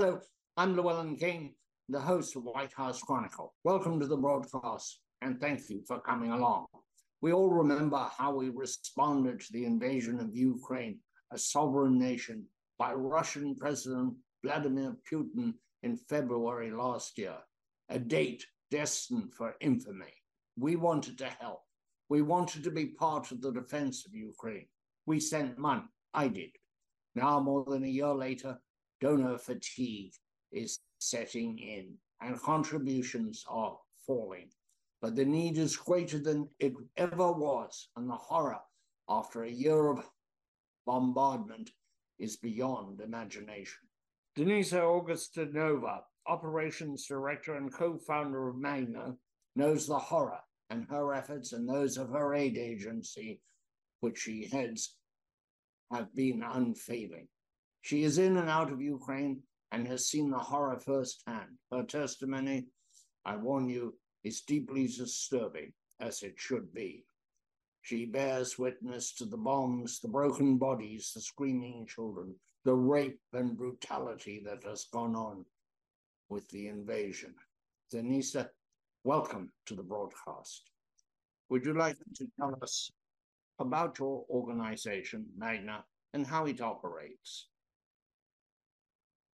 Hello, I'm Llewellyn King, the host of White House Chronicle. Welcome to the broadcast, and thank you for coming along. We all remember how we responded to the invasion of Ukraine, a sovereign nation, by Russian President Vladimir Putin in February last year, a date destined for infamy. We wanted to help. We wanted to be part of the defense of Ukraine. We sent money. I did. Now, more than a year later, donor fatigue is setting in and contributions are falling. But the need is greater than it ever was, and the horror after a year of bombardment is beyond imagination. Denisa Augustinova, operations director and co founder of Magna, knows the horror, and her efforts and those of her aid agency, which she heads, have been unfailing. She is in and out of Ukraine and has seen the horror firsthand. Her testimony, I warn you, is deeply disturbing, as it should be. She bears witness to the bombs, the broken bodies, the screaming children, the rape and brutality that has gone on with the invasion. Denisa, welcome to the broadcast. Would you like to tell us about your organization, Magna, and how it operates?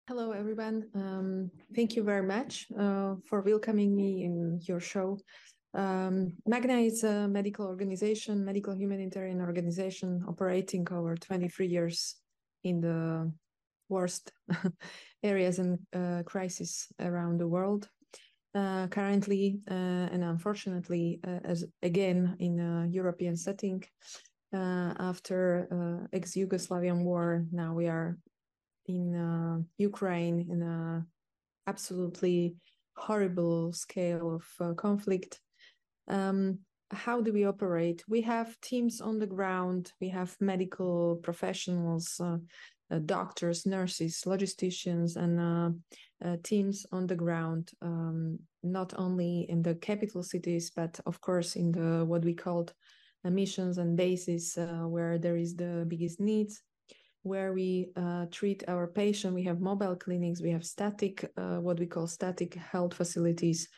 Hello, everyone. Um, thank you very much uh, for welcoming me in your show. Um, Magna is a medical organization, medical humanitarian organization operating over 23 years in the worst areas and uh, crises around the world. Uh, currently, uh, and unfortunately, uh, as again in a European setting, uh, after ex-Yugoslavian war, now we are in uh, Ukraine in a absolutely horrible scale of uh, conflict. Um, how do we operate? We have teams on the ground. We have medical professionals, uh, uh doctors, nurses, logisticians, and uh, uh, teams on the ground. Um, not only in the capital cities, but of course in the what we called missions and bases where there is the biggest needs where we uh, treat our patient. We have mobile clinics, we have static, uh, what we call static health facilities.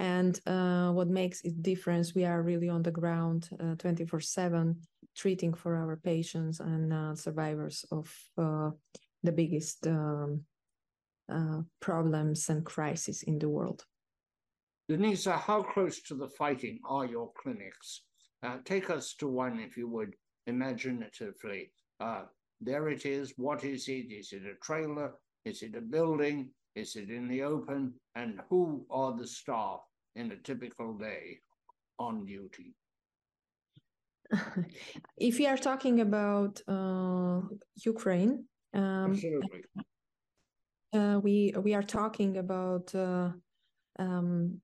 And uh, what makes it difference, we are really on the ground uh, 24 7 treating for our patients and uh, survivors of uh, the biggest um, problems and crises in the world. Denisa, how close to the fighting are your clinics? take us to one, if you would, imaginatively. Uh, there it is. What is it? Is it a trailer? Is it a building? Is it in the open? And who are the staff in a typical day on duty? if we are talking about uh, Ukraine, um, absolutely. Uh, we we are talking about uh, um,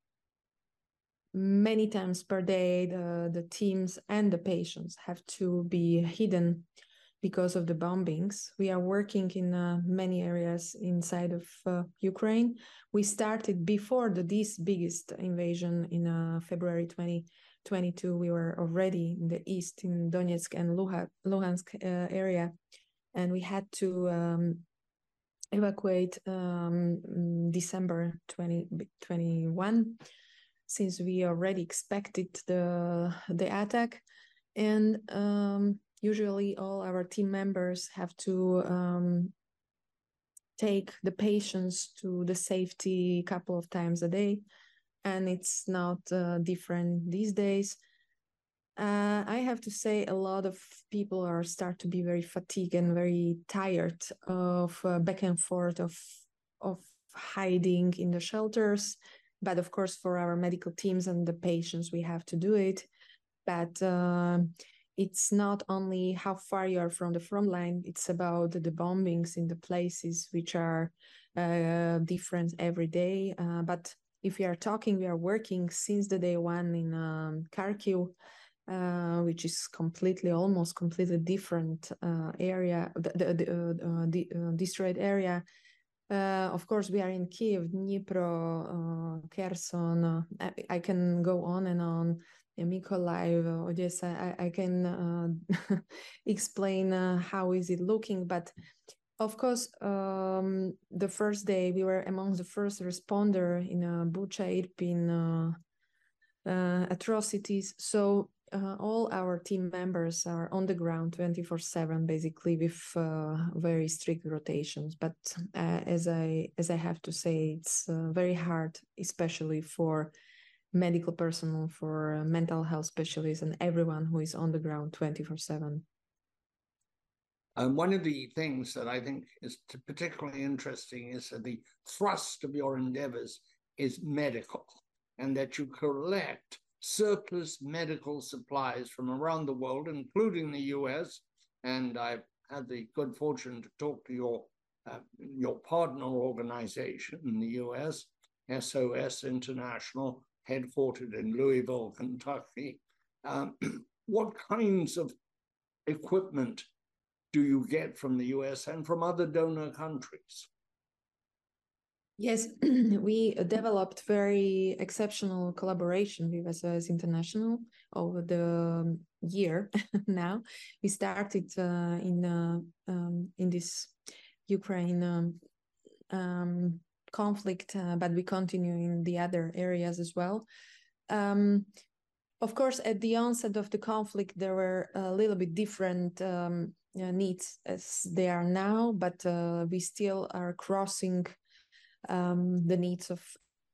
many times per day. The the teams and the patients have to be hidden because of the bombings. We are working in uh, many areas inside of uh, Ukraine. We started before the this biggest invasion in uh, February 2022. We were already in the east in Donetsk and Luhansk uh, area, and we had to um, evacuate um, December 2021 since we already expected the the attack and um, usually all our team members have to um, take the patients to the safety a couple of times a day and it's not uh, different these days. Uh, i have to say a lot of people are start to be very fatigued and very tired of uh, back and forth of of hiding in the shelters. But of course for our medical teams and the patients we have to do it. But uh, it's not only how far you are from the front line it's about the bombings in the places which are uh, different every day uh, but if we are talking we are working since the day one in um, kharkiv uh, which is completely almost completely different uh, area the, the, the, uh, uh, destroyed area of course, we are in Kiev, Dnipro, Kherson. I, I, can go on and on Mykolaiv, Odessa, I, I can uh, explain uh, how is it looking, but of course, um, the first day we were among the first responder in uh, Bucha Irpin uh, atrocities. So uh, all our team members are on the ground 24 7 basically with uh, very strict rotations but uh, as i as i have to say it's very hard especially for medical personnel for uh, mental health specialists and everyone who is on the ground 24 7 and one of the things that I think is particularly interesting is that the thrust of your endeavors is medical, and that you collect surplus medical supplies from around the world, including the US. And I've had the good fortune to talk to your uh, your partner organization in the US, SOS International, headquartered in Louisville, Kentucky. Um, what kinds of equipment do you get from the US and from other donor countries? Yes, we developed very exceptional collaboration with SOS International over the year now. We started uh, in uh, um, in this Ukraine um, um, conflict, uh, but we continue in the other areas as well. Um, of course, at the onset of the conflict, there were a little bit different um, needs as they are now, but uh, we still are crossing um, the needs of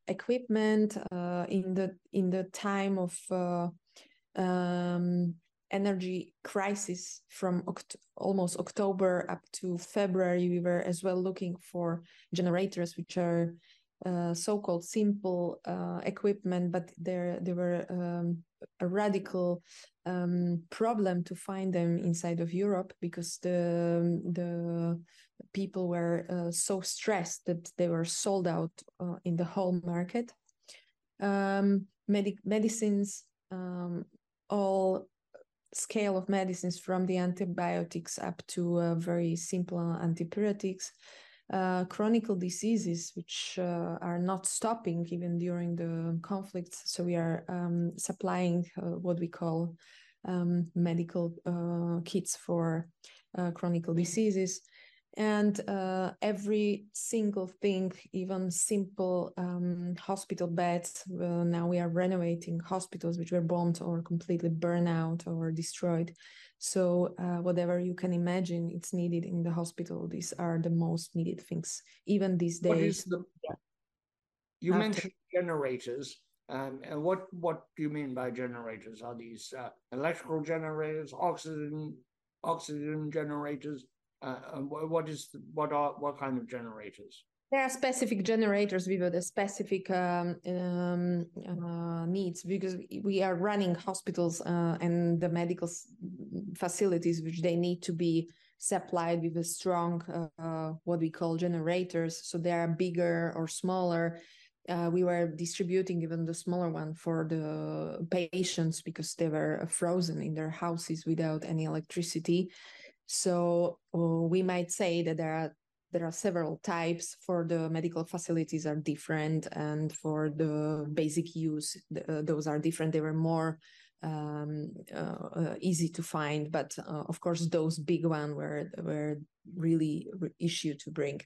equipment uh, in the in the time of uh, um, energy crisis from oct- almost October up to February. We were as well looking for generators, which are uh, so-called simple uh, equipment, but there there were um, a radical um, problem to find them inside of Europe because the the people were uh, so stressed that they were sold out uh, in the whole market. Um, medic- medicines, um, all scale of medicines from the antibiotics up to uh, very simple antipyretics. Uh, chronic diseases which uh, are not stopping even during the conflicts. So we are um, supplying uh, what we call um, medical uh, kits for uh, chronic diseases and uh, every single thing even simple um, hospital beds uh, now we are renovating hospitals which were bombed or completely burned out or destroyed. So uh, whatever you can imagine it's needed in the hospital. These are the most needed things even these days. the, you After, mentioned generators um, and what what do you mean by generators? Are these uh, electrical generators oxygen oxygen generators uh, what is what are what kind of generators? There are specific generators with the specific um, um, uh, needs because we are running hospitals uh, and the medical facilities which they need to be supplied with a strong uh, what we call generators. So they are bigger or smaller. Uh, we were distributing even the smaller one for the patients because they were frozen in their houses without any electricity so uh, we might say that there are there are several types for the medical facilities are different and for the basic use uh, those are different. They were more um, uh, uh easy to find but uh, of course those big one were were really issue to bring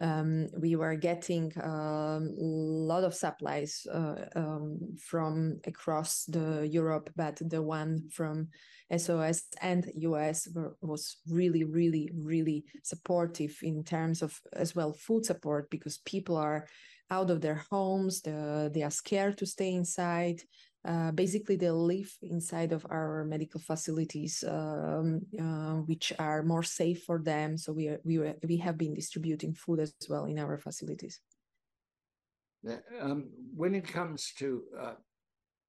um, we were getting a um, lot of supplies uh, um, from across the Europe, but the one from SOS and US were, was really, really, really supportive in terms of as well food support because people are out of their homes, the, they are scared to stay inside. Uh, basically they live inside of our medical facilities, um, uh, which are more safe for them. So we are, we we have been distributing food as well in our facilities. Um, when it comes to uh,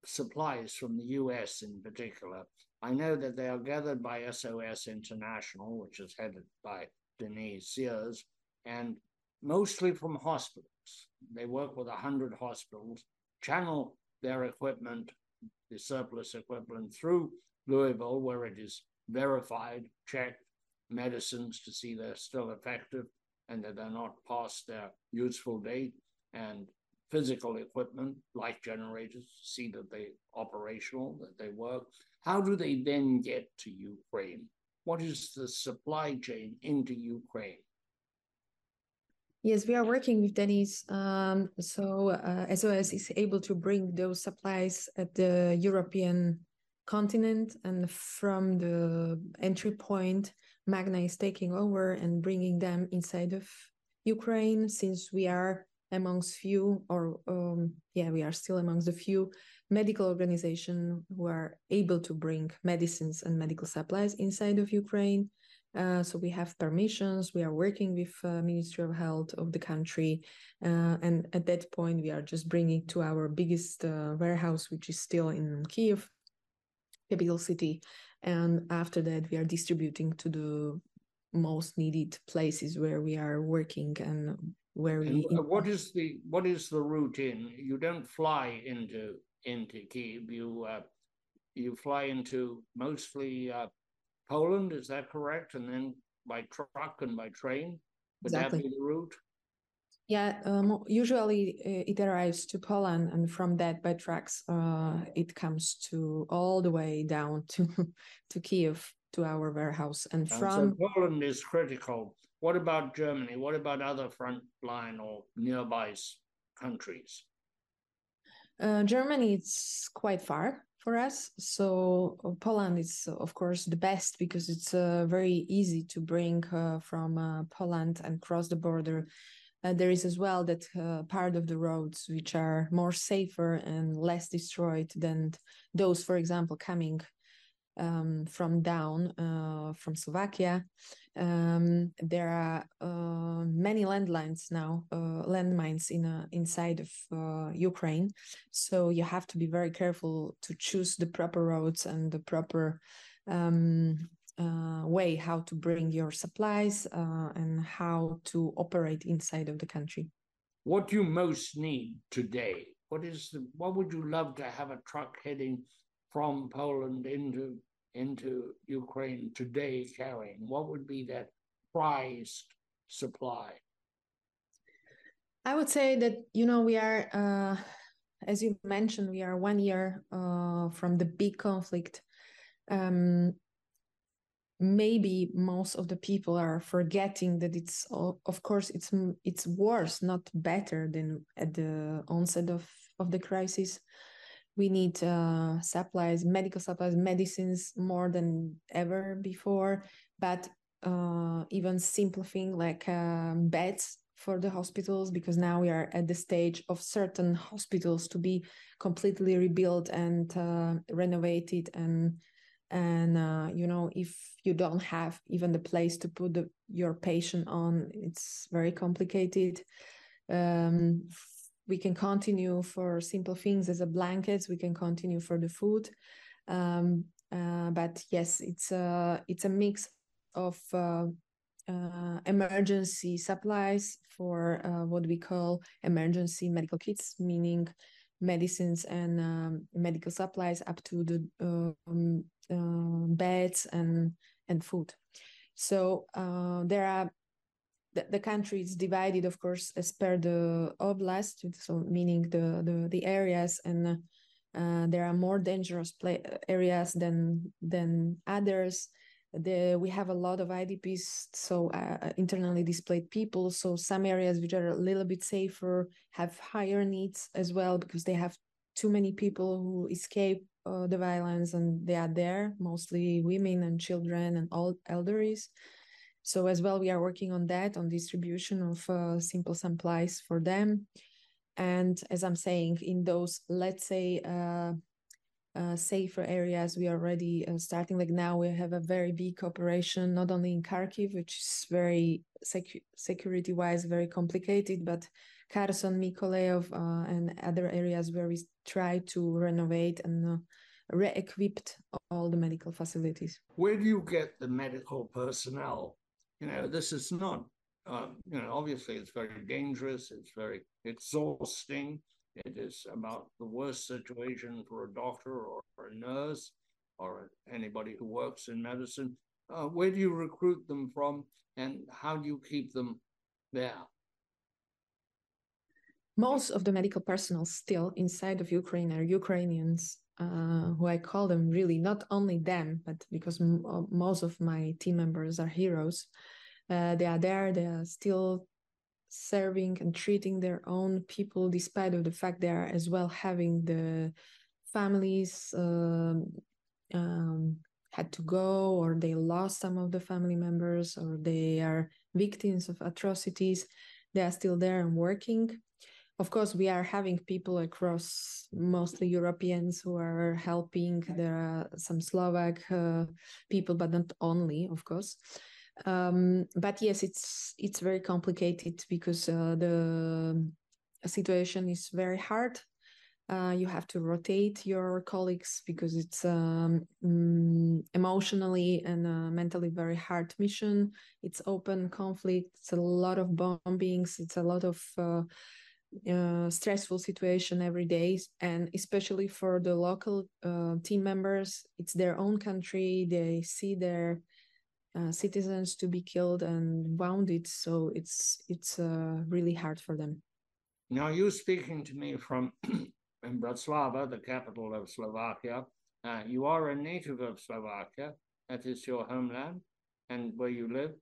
supplies from the U.S. in particular, I know that they are gathered by SOS International, which is headed by Denise Sears, and mostly from hospitals. They work with 100 hospitals, channel their equipment, the surplus equipment, through Louisville, where it is verified, checked, medicines to see they're still effective and that they're not past their useful date, and physical equipment like generators to see that they're operational, that they work. How do they then get to Ukraine? What is the supply chain into Ukraine? Yes, we are working with Denis. Um, so uh, SOS is able to bring those supplies at the European continent, and from the entry point, Magna is taking over and bringing them inside of Ukraine. Since we are amongst few, or um, yeah, we are still amongst the few medical organization who are able to bring medicines and medical supplies inside of Ukraine. Uh, so we have permissions. We are working with uh, Ministry of Health of the country, uh, and at that point we are just bringing to our biggest uh, warehouse, which is still in Kiev, capital city, and after that we are distributing to the most needed places where we are working and where we. And what is the what is the route in? You don't fly into into Kiev. You uh, you fly into mostly uh, Poland. Is that correct? And then by truck and by train. Would exactly. that be the route? Yeah, um, usually uh, it arrives to Poland, and from that by trucks, uh, it comes to all the way down to to Kiev to our warehouse. And, and from so Poland is critical. What about Germany? What about other frontline or nearby countries? Uh, Germany, it's quite far for us. So uh, Poland is, of course, the best because it's uh, very easy to bring uh, from uh, Poland and cross the border. Uh, there is as well that part of the roads which are more safer and less destroyed than those, for example, coming um, from down from Slovakia. Um, there are uh, many landlines now, uh, landmines in uh, inside of uh, Ukraine. So you have to be very careful to choose the proper roads and the proper um, uh, way how to bring your supplies uh, and how to operate inside of the country. What do you most need today? What is the, what would you love to have a truck heading from Poland into into Ukraine today carrying? What would be that prized supply? I would say that, you know, we are, uh, as you mentioned, we are one year uh, from the big conflict. Um, maybe most of the people are forgetting that it's of course it's it's worse not better than at the onset of of the crisis we need uh, supplies, medical supplies, medicines more than ever before. But uh, even simple thing like uh, beds for the hospitals, because now we are at the stage of certain hospitals to be completely rebuilt and uh, renovated and and uh, you know if you don't have even the place to put the, your patient on it's very complicated um, we can continue for simple things as a blankets we can continue for the food. Um, uh, but yes it's a it's a mix of uh, uh, emergency supplies for uh, what we call emergency medical kits meaning medicines and um, medical supplies up to the um, uh, beds and and food. So uh, there are the, the country is divided, of course, as per the oblast, so meaning the the, the areas, and uh, there are more dangerous areas than than others. The, we have a lot of IDPs, so uh, internally displaced people. So some areas which are a little bit safer have higher needs as well because they have too many people who escape uh, the violence and they are there, mostly women and children and all elderlies. So as well, we are working on that, on distribution of uh, simple supplies for them. And as I'm saying, in those, let's say, uh, uh, safer areas, we are already uh, starting. Like now, we have a very big operation, not only in Kharkiv, which is very secu- security-wise very complicated, but Kherson, Mykolaiv, uh, and other areas where we try to renovate and uh, re-equipped all the medical facilities. Where do you get the medical personnel? You know, this is not, um, you know, obviously it's very dangerous, it's very exhausting. It is about the worst situation for a doctor or, or a nurse or anybody who works in medicine. Uh, where do you recruit them from and how do you keep them there? Most of the medical personnel still inside of Ukraine are Ukrainians uh, who I call them really not only them, but because m- uh, most of my team members are heroes. Uh, they are there. They are still serving and treating their own people despite of the fact they are as well having the families um, um, had to go or they lost some of the family members or they are victims of atrocities they are still there and working of course we are having people across mostly europeans who are helping there are some slovak uh, people but not only of course. Um, but yes it's it's very complicated because uh, the situation is very hard. Uh, you have to rotate your colleagues because it's um, mm, emotionally and uh, mentally very hard mission. It's open conflict it's a lot of bombings it's a lot of uh, uh, stressful situation every day and especially for the local uh, team members it's their own country they see their uh, citizens to be killed and wounded so it's it's uh, really hard for them. Now you speaking to me from bratislava the capital of slovakia. Uh, you are a native of slovakia that is your homeland and where you live.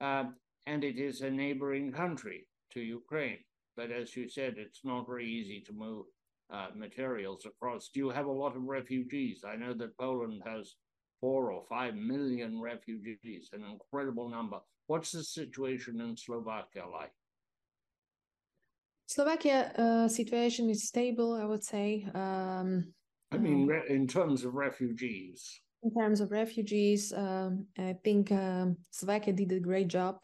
Uh, and it is a neighboring country to ukraine but as you said, it's not very easy to move uh, materials across. Do you have a lot of refugees? I know that Poland has four or five million refugees, an incredible number. What's the situation in Slovakia like? Slovakia uh, situation is stable, I would say. Um, I mean, um, in terms of refugees. In terms of refugees, um, I think um, Slovakia did a great job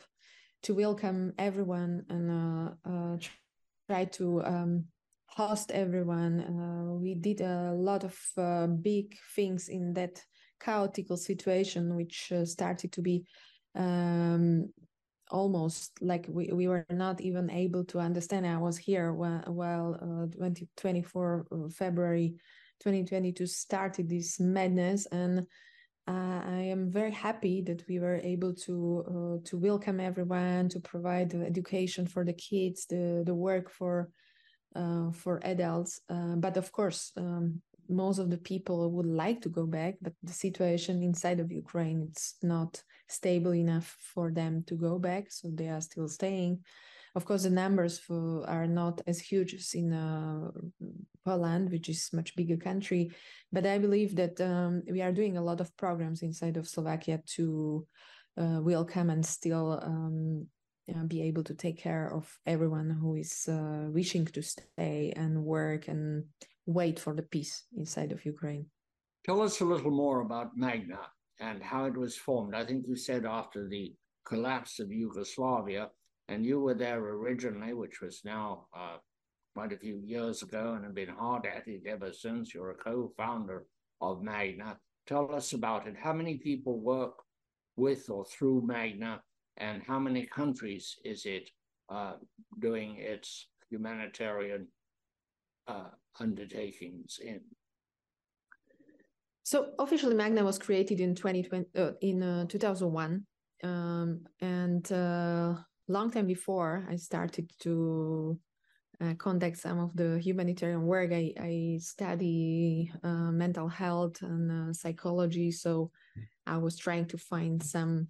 to welcome everyone and uh, uh, try to um, host everyone. Uh, we did a lot of uh, big things in that chaotic situation, which uh, started to be um, almost like we, we were not even able to understand. I was here while, while uh, 2024 uh, February 2022 started this madness and uh, I am very happy that we were able to uh, to welcome everyone, to provide education for the kids, the the work for uh, for adults. Uh, but of course, um, most of the people would like to go back, but the situation inside of Ukraine it's not stable enough for them to go back, so they are still staying. Of course, the numbers for, are not as huge as in uh, Poland, which is much bigger country. But I believe that um, we are doing a lot of programs inside of Slovakia to uh, welcome and still um, be able to take care of everyone who is uh, wishing to stay and work and wait for the peace inside of Ukraine. Tell us a little more about Magna and how it was formed. I think you said after the collapse of Yugoslavia, and you were there originally, which was now uh, quite a few years ago, and have been hard at it ever since. You're a co-founder of Magna. Tell us about it. How many people work with or through Magna, and how many countries is it uh, doing its humanitarian uh, undertakings in? So officially, Magna was created in 2020 uh, in uh, 2001, um, and uh, long time before I started to uh, conduct some of the humanitarian work, I, I study uh, mental health and uh, psychology. So I was trying to find some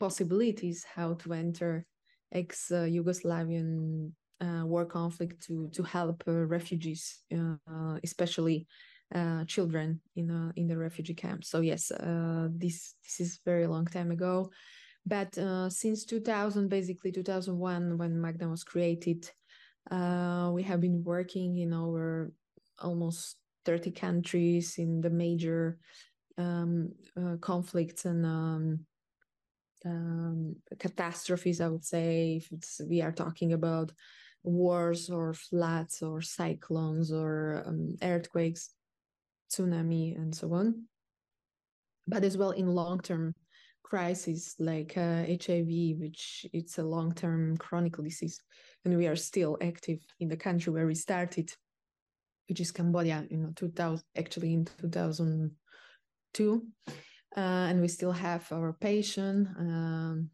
possibilities how to enter ex Yugoslavian uh, war conflict to to help uh, refugees, uh, especially children in in the refugee camp. So yes, this this is very long time ago. But uh, since 2000, basically 2001, when Magna was created, uh, we have been working in our almost 30 countries in the major um, uh, conflicts and um, um, catastrophes. I would say if it's we are talking about wars or floods or cyclones or um, earthquakes, tsunami, and so on. But as well in long term crisis like uh, HIV, which it's a long-term chronic disease, and we are still active in the country where we started, which is Cambodia, you know, 2000 actually in 2002, uh, and we still have our patient. Um,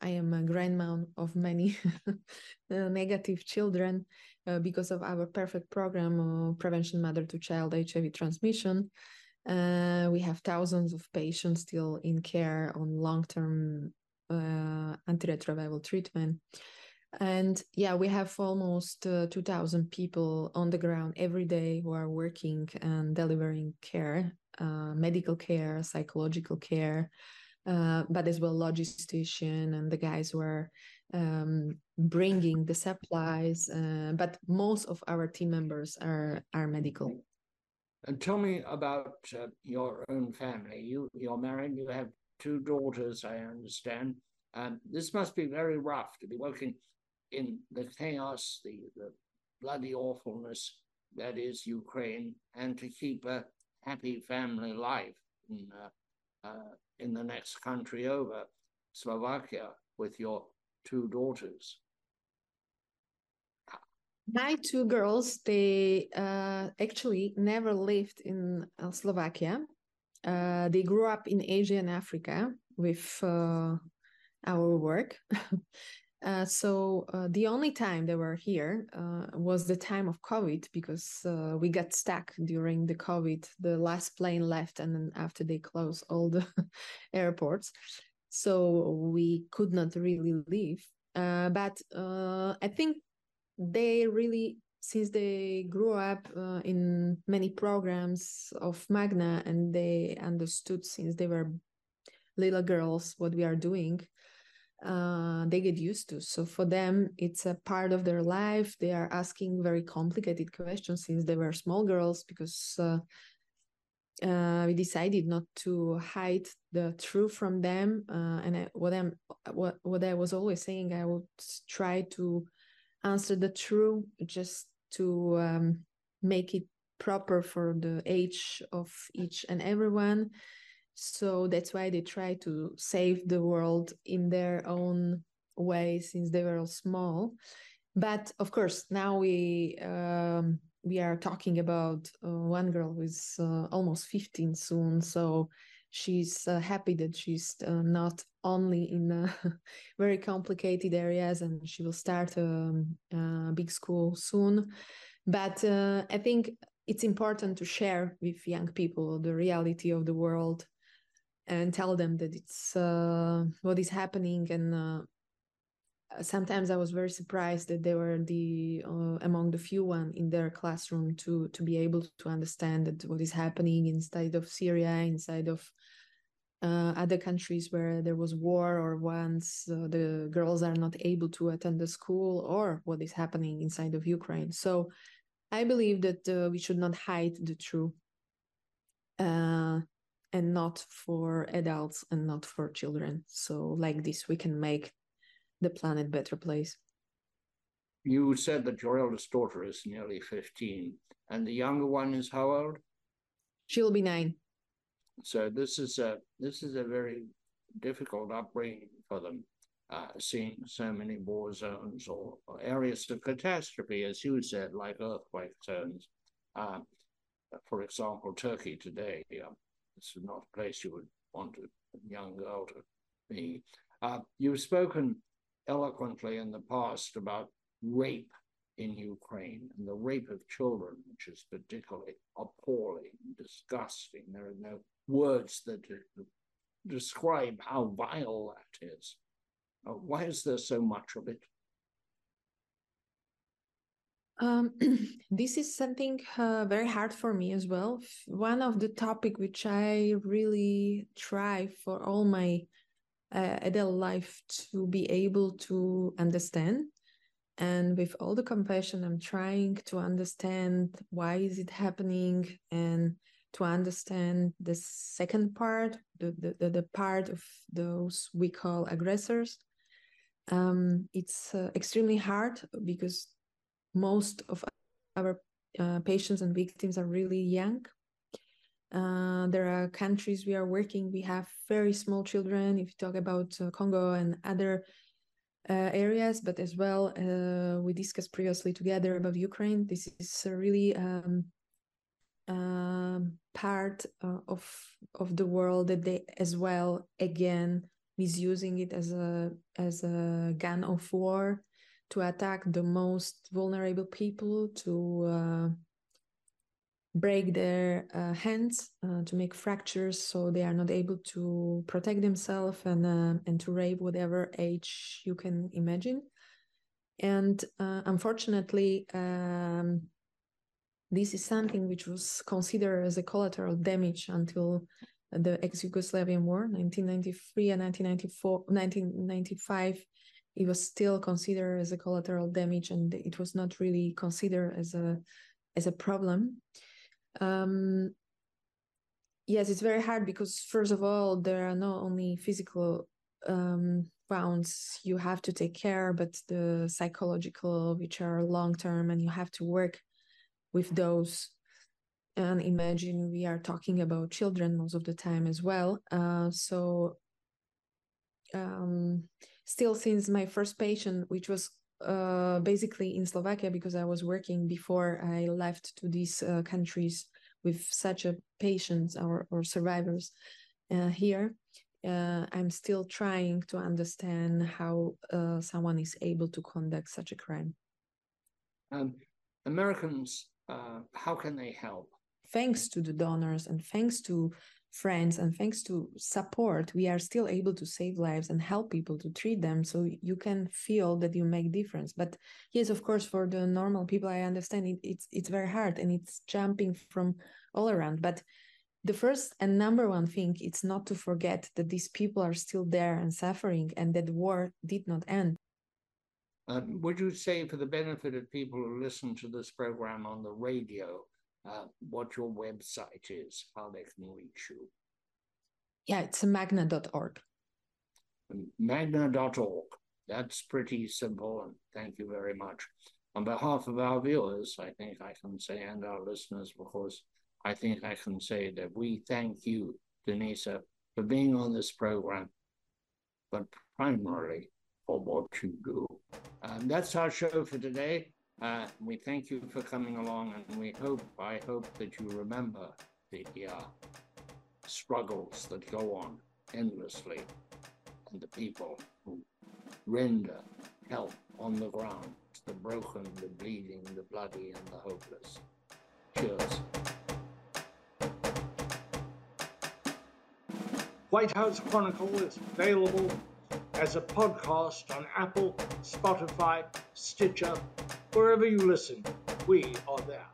I am a grandma of many negative children uh, because of our perfect program prevention mother to child HIV transmission. Uh, we have thousands of patients still in care on long term uh, antiretroviral treatment. And yeah, we have almost uh, 2,000 people on the ground every day who are working and delivering care, uh, medical care, psychological care, uh, but as well logistician and the guys who are um, bringing the supplies. Uh, but most of our team members are are medical. And tell me about uh, your own family. You you're married. You have two daughters. I understand. Um, this must be very rough to be working in the chaos, the, the bloody awfulness that is Ukraine, and to keep a happy family life in, uh, uh, in the next country over, Slovakia, with your two daughters. My two girls, they uh, actually never lived in uh, Slovakia. Uh, they grew up in Asia and Africa with uh, our work. Uh, so uh, the only time they were here was the time of COVID because we got stuck during the COVID. The last plane left, and then after they closed all the airports, so we could not really leave. But I think they really, since they grew up in many programs of Magna, and they understood since they were little girls what we are doing uh, they get used to. So for them, it's a part of their life. They are asking very complicated questions since they were small girls because uh, uh, we decided not to hide the truth from them. Uh, and I, what I'm what what I was always saying, I would try to answer the true just to um, make it proper for the age of each and everyone so that's why they try to save the world in their own way since they were all small. But of course, now we um, we are talking about uh, one girl who is uh, almost 15 soon. So she's uh, happy that she's uh, not only in uh, very complicated areas and she will start um, a big school soon. But uh, I think it's important to share with young people the reality of the world and tell them that it's uh, what is happening and uh, sometimes i was very surprised that they were the uh, among the few one in their classroom to to be able to understand that what is happening inside of syria inside of uh, other countries where there was war or once uh, the girls are not able to attend the school or what is happening inside of ukraine so i believe that uh, we should not hide the truth and not for adults and not for children. So, like this, we can make the planet better place. You said that your eldest daughter is nearly 15, and the younger one is how old? She'll be nine. So this is a this is a very difficult upbringing for them, uh, seeing so many war zones or, or, areas of catastrophe, as you said, like earthquake zones. Uh, for example, Turkey today. Uh, this is not a place you would want a young girl to be. Uh, you've spoken eloquently in the past about rape in Ukraine and the rape of children, which is particularly appalling, disgusting. There are no words that describe how vile that is. Uh, why is there so much of it? Um, this is something uh, very hard for me as well. One of the topic which I really try for all my uh, adult life to be able to understand, and with all the compassion, I'm trying to understand why is it happening and to understand the second part, the the, the part of those we call aggressors. Um, it's uh, extremely hard because most of our uh, patients and victims are really young. Uh, there are countries we are working, we have very small children, if you talk about uh, Congo and other uh, areas, but as well, uh, we discussed previously together about Ukraine. This is really um, um, part uh, of of the world that they as well again misusing it as a as a gun of war to attack the most vulnerable people, to break their uh, hands, uh, to make fractures so they are not able to protect themselves, and uh, and to rape whatever age you can imagine. And uh, unfortunately, um, this is something which was considered as a collateral damage until the ex-Yugoslavian war, 1993 and 1994, 1995. It was still considered as a collateral damage, and it was not really considered as a as a problem. Um, yes, it's very hard because first of all, there are not only physical um, wounds you have to take care, but the psychological, which are long term, and you have to work with those. And imagine we are talking about children most of the time as well. Uh, so um, still since my first patient which was uh, basically in slovakia because i was working before i left to these uh, countries with such a patients or, or survivors uh, here. Uh, i'm still trying to understand how uh, someone is able to conduct such a crime. Um, americans how can they help? Thanks to the donors and thanks to friends and thanks to support we are still able to save lives and help people to treat them so you can feel that you make difference. But yes of course for the normal people i understand it, it's it's very hard and it's jumping from all around. But the first and number one thing it's not to forget that these people are still there and suffering and that war did not end. Uh, would you say for the benefit of people who listen to this program on the radio uh, what your website is, how they can reach you. Yeah, it's magna.org. Magna.org. That's pretty simple, and thank you very much. On behalf of our viewers, I think I can say, and our listeners, because I think I can say that we thank you, Denisa, for being on this program, but primarily for what you do. And that's our show for today. Uh, we thank you for coming along, and we hope, I hope that you remember the uh, struggles that go on endlessly, and the people who render help on the ground the broken, the bleeding, the bloody, and the hopeless. Cheers. White House Chronicle is available as a podcast on Apple, Spotify, Stitcher, Wherever you listen, we are there.